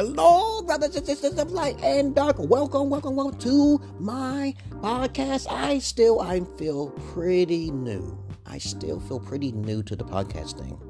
Hello, brothers and sisters of light and dark. Welcome, welcome, welcome to my podcast. I still, I feel pretty new. I still feel pretty new to the podcasting.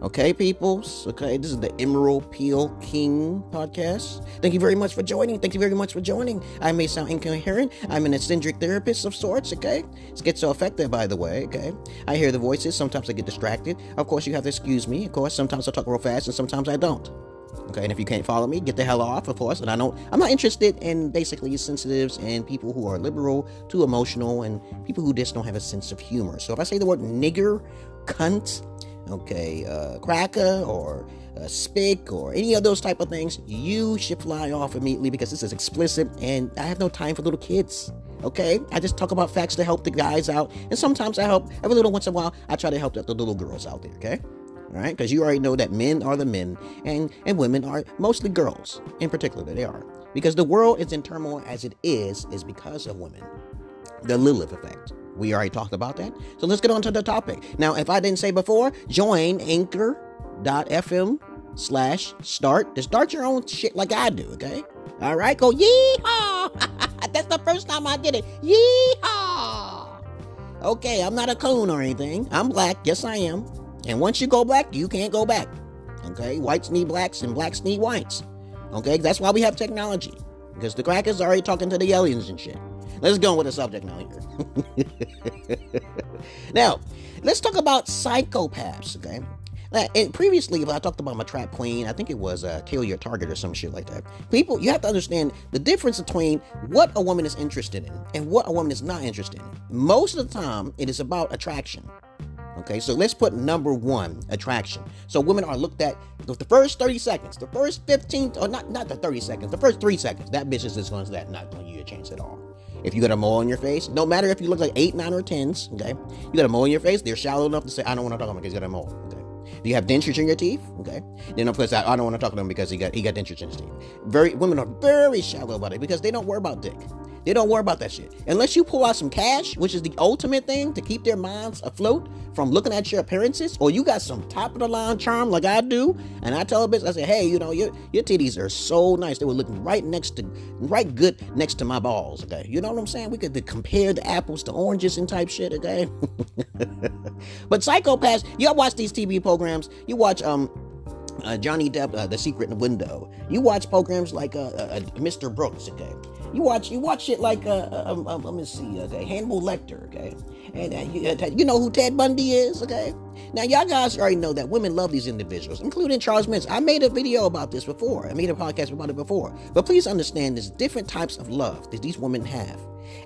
Okay, peoples. Okay, this is the Emerald Peel King podcast. Thank you very much for joining. Thank you very much for joining. I may sound incoherent. I'm an eccentric therapist of sorts. Okay, schizoaffective, by the way. Okay, I hear the voices. Sometimes I get distracted. Of course, you have to excuse me. Of course, sometimes I talk real fast and sometimes I don't. Okay, and if you can't follow me, get the hell off, of course. And I don't, I'm not interested in basically sensitives and people who are liberal, too emotional, and people who just don't have a sense of humor. So if I say the word nigger, cunt, okay, uh, cracker, or uh, spick, or any of those type of things, you should fly off immediately because this is explicit, and I have no time for little kids. Okay, I just talk about facts to help the guys out, and sometimes I help every little once in a while. I try to help the, little girls out there. Okay right? Because you already know that men are the men and and women are mostly girls in particular they are. Because the world is in turmoil as it is is because of women. The lilith effect. We already talked about that. So let's get on to the topic. Now if i didn't say before join anchor.fm slash start to start your own shit like i do okay? All right go yeehaw! That's the first time i did it. Yeehaw! Okay i'm not a coon or anything. I'm black. Yes i am and once you go black, you can't go back. Okay? Whites need blacks and blacks need whites. Okay? That's why we have technology. Because the crackers are already talking to the aliens and shit. Let's go with the subject now here. now, let's talk about psychopaths, okay? And previously, I talked about my trap queen. I think it was uh, kill your target or some shit like that. People, you have to understand the difference between what a woman is interested in and what a woman is not interested in. Most of the time, it is about attraction. Okay, so let's put number one attraction. So women are looked at the first 30 seconds, the first 15, or not not the 30 seconds, the first three seconds. That bitch is just going to that not going to give you a chance at all. If you got a mole on your face, no matter if you look like eight, nine, or tens, okay, you got a mole on your face, they're shallow enough to say, I don't want to talk about because you got a mole. Okay. Do you have dentures in your teeth? Okay. Then of course I, I don't want to talk to him because he got he got dentures in his teeth. Very women are very shallow about it because they don't worry about dick. They don't worry about that shit. Unless you pull out some cash, which is the ultimate thing to keep their minds afloat from looking at your appearances, or you got some top of the line charm like I do, and I tell a bitch, I say, hey, you know, your your titties are so nice. They were looking right next to, right good next to my balls. Okay, you know what I'm saying? We could compare the apples to oranges and type shit. Okay, but psychopaths, y'all watch these TV programs. You watch um uh, Johnny Depp, uh, The Secret in the Window. You watch programs like uh, uh, uh Mr. Brooks, okay? You watch you watch it like uh, um, um, let me see, okay, Hannibal Lecter, okay, and you, you, know who Ted Bundy is, okay. Now y'all guys already know that women love these individuals, including Charles Manson. I made a video about this before. I made a podcast about it before. But please understand, there's different types of love that these women have.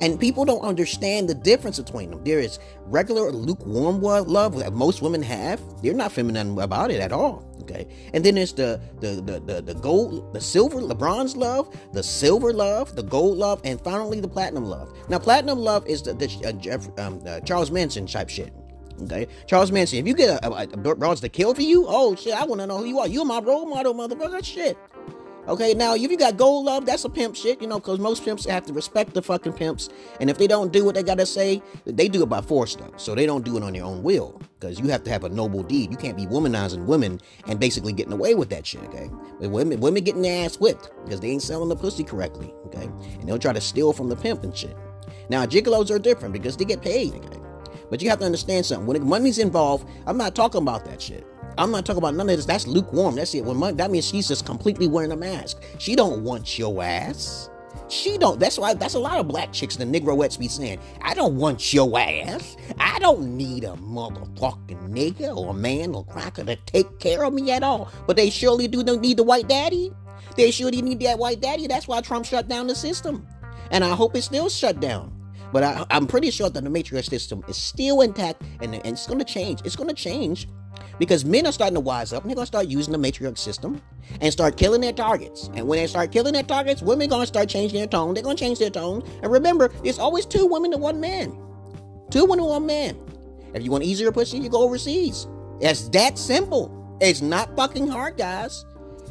And people don't understand the difference between them. There is regular lukewarm love that most women have. They're not feminine about it at all. Okay. And then there's the the the the, the gold, the silver, the bronze love, the silver love, the gold love, and finally the platinum love. Now, platinum love is the, the uh, Jeff, um, uh, Charles Manson type shit. Okay, Charles Manson. If you get a, a, a bronze to kill for you, oh shit, I want to know who you are. You're my role model, motherfucker. Shit. Okay, now if you got gold love, that's a pimp shit, you know, because most pimps have to respect the fucking pimps. And if they don't do what they gotta say, they do it by force though. So they don't do it on their own will. Because you have to have a noble deed. You can't be womanizing women and basically getting away with that shit, okay? Women women getting their ass whipped because they ain't selling the pussy correctly, okay? And they'll try to steal from the pimp and shit. Now gigolos are different because they get paid, okay? But you have to understand something. When money's involved, I'm not talking about that shit. I'm not talking about none of this. That's lukewarm. That's it. When my, that means she's just completely wearing a mask. She don't want your ass. She don't. That's why. That's a lot of black chicks. The Negroettes be saying, "I don't want your ass. I don't need a motherfucking nigga or man or cracker to take care of me at all." But they surely do don't need the white daddy. They surely need that white daddy. That's why Trump shut down the system, and I hope it's still shut down. But I, am pretty sure that the matrix system is still intact, and, and it's going to change. It's going to change because men are starting to wise up and they're going to start using the matriarch system and start killing their targets. And when they start killing their targets, women are going to start changing their tone. They're going to change their tone. And remember, it's always two women to one man. Two women to one man. If you want easier pussy, you go overseas. It's that simple. It's not fucking hard, guys.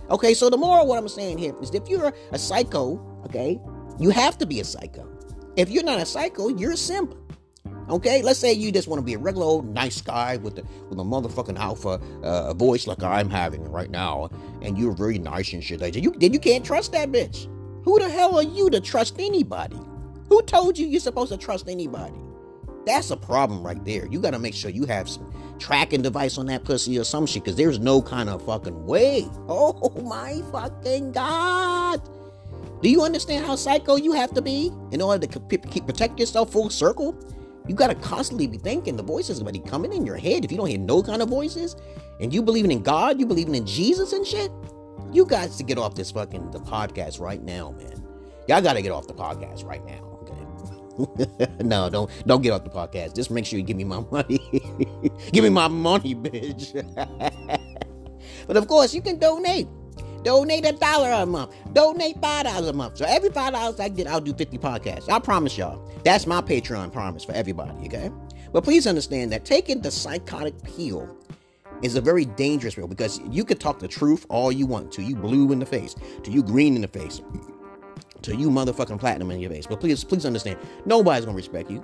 Okay, so the moral what I'm saying here is if you're a psycho, okay, you have to be a psycho. If you're not a psycho, you're a simp. Okay, let's say you just want to be a regular old nice guy with the with a motherfucking alpha uh, voice like I'm having right now, and you're very nice and shit. Like you, then you can't trust that bitch. Who the hell are you to trust anybody? Who told you you're supposed to trust anybody? That's a problem right there. You got to make sure you have some tracking device on that pussy or some shit, because there's no kind of fucking way. Oh my fucking god! Do you understand how psycho you have to be in order to keep protect yourself full circle? You gotta constantly be thinking the voices are coming in your head. If you don't hear no kind of voices, and you believing in God, you believing in Jesus and shit, you guys to get off this fucking the podcast right now, man. Y'all gotta get off the podcast right now, okay? no, don't don't get off the podcast. Just make sure you give me my money. give me my money, bitch. but of course, you can donate. Donate a dollar a month. Donate five dollars a month. So every five dollars I get, I'll do 50 podcasts. I promise y'all. That's my Patreon promise for everybody, okay? But please understand that taking the psychotic pill is a very dangerous pill because you could talk the truth all you want to you blue in the face, to you green in the face, to you motherfucking platinum in your face. But please, please understand, nobody's gonna respect you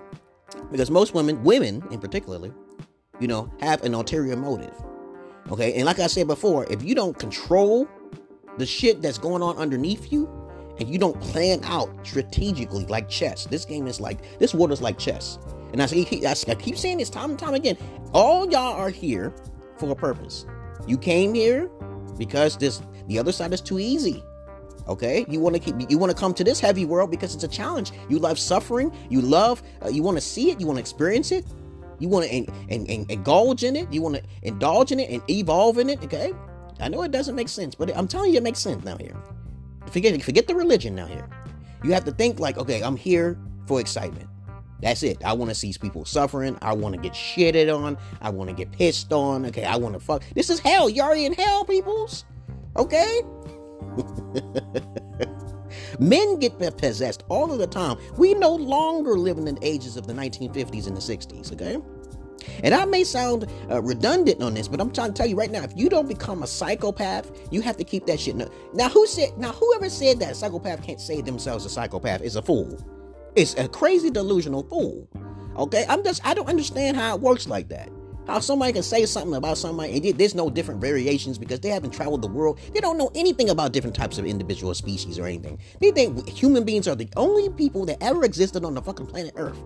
because most women, women in particularly, you know, have an ulterior motive. Okay, and like I said before, if you don't control the shit that's going on underneath you and you don't plan out strategically like chess. This game is like this world is like chess. And I, say, I keep saying this time and time again. All y'all are here for a purpose. You came here because this the other side is too easy. Okay, you want to keep you want to come to this heavy world because it's a challenge. You love suffering. You love. Uh, you want to see it. You want to experience it. You want to and, and, and indulge in it. You want to indulge in it and evolve in it. Okay, I know it doesn't make sense, but I'm telling you, it makes sense now here. Forget forget the religion now here. You have to think like, okay, I'm here for excitement. That's it. I want to see people suffering. I want to get shitted on. I want to get pissed on. Okay, I want to fuck. This is hell. You're already in hell, peoples. Okay? Men get possessed all of the time. We no longer live in the ages of the 1950s and the 60s, okay? And I may sound uh, redundant on this, but I'm trying to tell you right now, if you don't become a psychopath, you have to keep that shit. No- now, who said? Now, whoever said that psychopath can't say themselves a psychopath is a fool. It's a crazy delusional fool. Okay, I'm just I don't understand how it works like that. How somebody can say something about somebody and there's no different variations because they haven't traveled the world. They don't know anything about different types of individual species or anything. They think human beings are the only people that ever existed on the fucking planet Earth.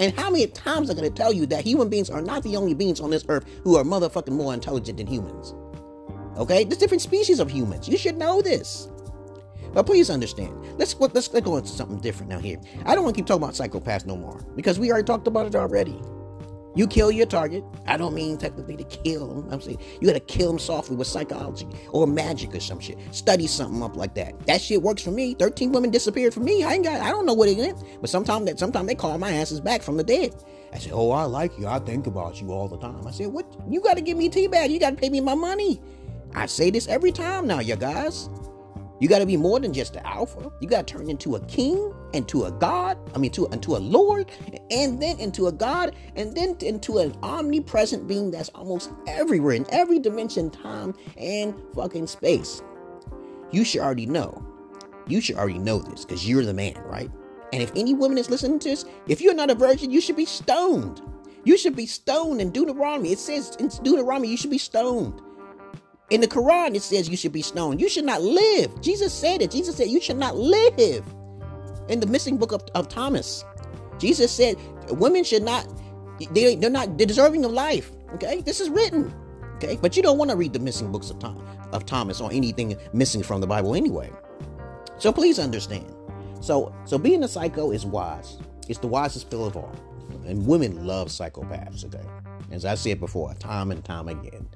And how many times I'm going to tell you that human beings are not the only beings on this earth who are motherfucking more intelligent than humans? Okay, there's different species of humans. You should know this. But please understand. Let's let's, let's go into something different now here. I don't want to keep talking about psychopaths no more because we already talked about it already. You kill your target. I don't mean technically to kill them. I'm saying you gotta kill them softly with psychology or magic or some shit. Study something up like that. That shit works for me. Thirteen women disappeared for me. I ain't got. I don't know what it is, but sometimes that sometimes they call my asses back from the dead. I said, "Oh, I like you. I think about you all the time." I said, "What? You got to give me tea bag. You got to pay me my money." I say this every time now, you guys. You got to be more than just the alpha. You got to turn into a king, into a god. I mean, to into a lord, and then into a god, and then into an omnipresent being that's almost everywhere in every dimension, time, and fucking space. You should already know. You should already know this because you're the man, right? And if any woman is listening to this, if you're not a virgin, you should be stoned. You should be stoned in Deuteronomy. It says in Deuteronomy, you should be stoned. In the Quran, it says you should be stoned. You should not live. Jesus said it. Jesus said you should not live. In the missing book of, of Thomas, Jesus said women should not, they, they're not they're deserving of life. Okay, this is written. Okay, but you don't want to read the missing books of, Tom, of Thomas or anything missing from the Bible anyway. So please understand. So, so being a psycho is wise. It's the wisest pill of all. And women love psychopaths, okay? As I said before, time and time again.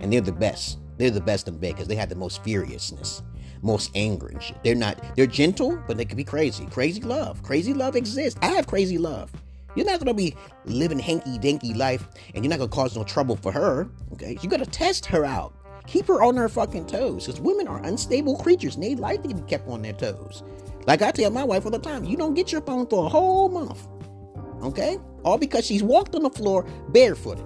And they're the best. They're the best in bed because they have the most furiousness, most anger and shit. They're not, they're gentle, but they can be crazy. Crazy love. Crazy love exists. I have crazy love. You're not gonna be living hanky dinky life and you're not gonna cause no trouble for her. Okay. You gotta test her out. Keep her on her fucking toes. Because women are unstable creatures and they like to be kept on their toes. Like I tell my wife all the time, you don't get your phone for a whole month. Okay? All because she's walked on the floor barefooted.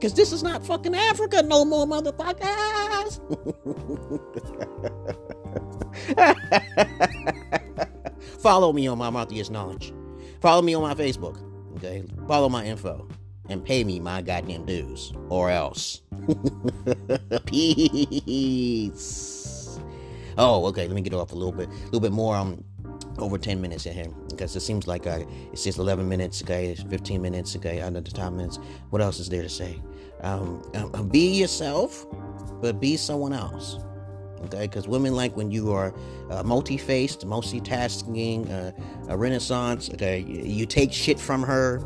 Because this is not fucking Africa no more, motherfuckers. Follow me on my Matthias Knowledge. Follow me on my Facebook. Okay, follow my info and pay me my goddamn dues, or else. Peace. Oh, okay. Let me get off a little bit, a little bit more. Um, over 10 minutes in here because it seems like uh, it's just 11 minutes okay it's 15 minutes okay under the time minutes. What else is there to say? Um, um, be yourself but be someone else okay? Because women like when you are uh, multi-faced multitasking uh, a renaissance okay? You take shit from her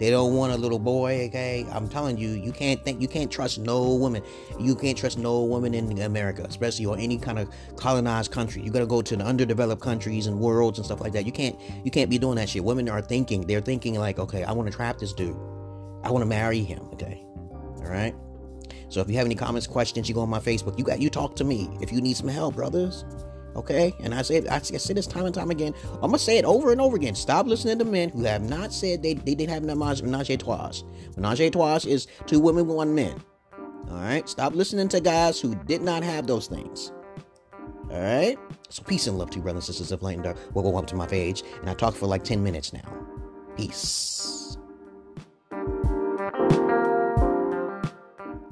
they don't want a little boy, okay? I'm telling you, you can't think you can't trust no woman. You can't trust no woman in America, especially or any kind of colonized country. You gotta go to the underdeveloped countries and worlds and stuff like that. You can't you can't be doing that shit. Women are thinking, they're thinking like, okay, I want to trap this dude. I want to marry him, okay? All right. So if you have any comments, questions, you go on my Facebook. You got you talk to me if you need some help, brothers. Okay, and I say I say this time and time again. I'm gonna say it over and over again. Stop listening to men who have not said they, they didn't have menage, menage a trois. Menage a trois is two women, one man. All right, stop listening to guys who did not have those things. All right, so peace and love to you, brothers and sisters of light and dark. Go up to my page, and I talk for like ten minutes now. Peace.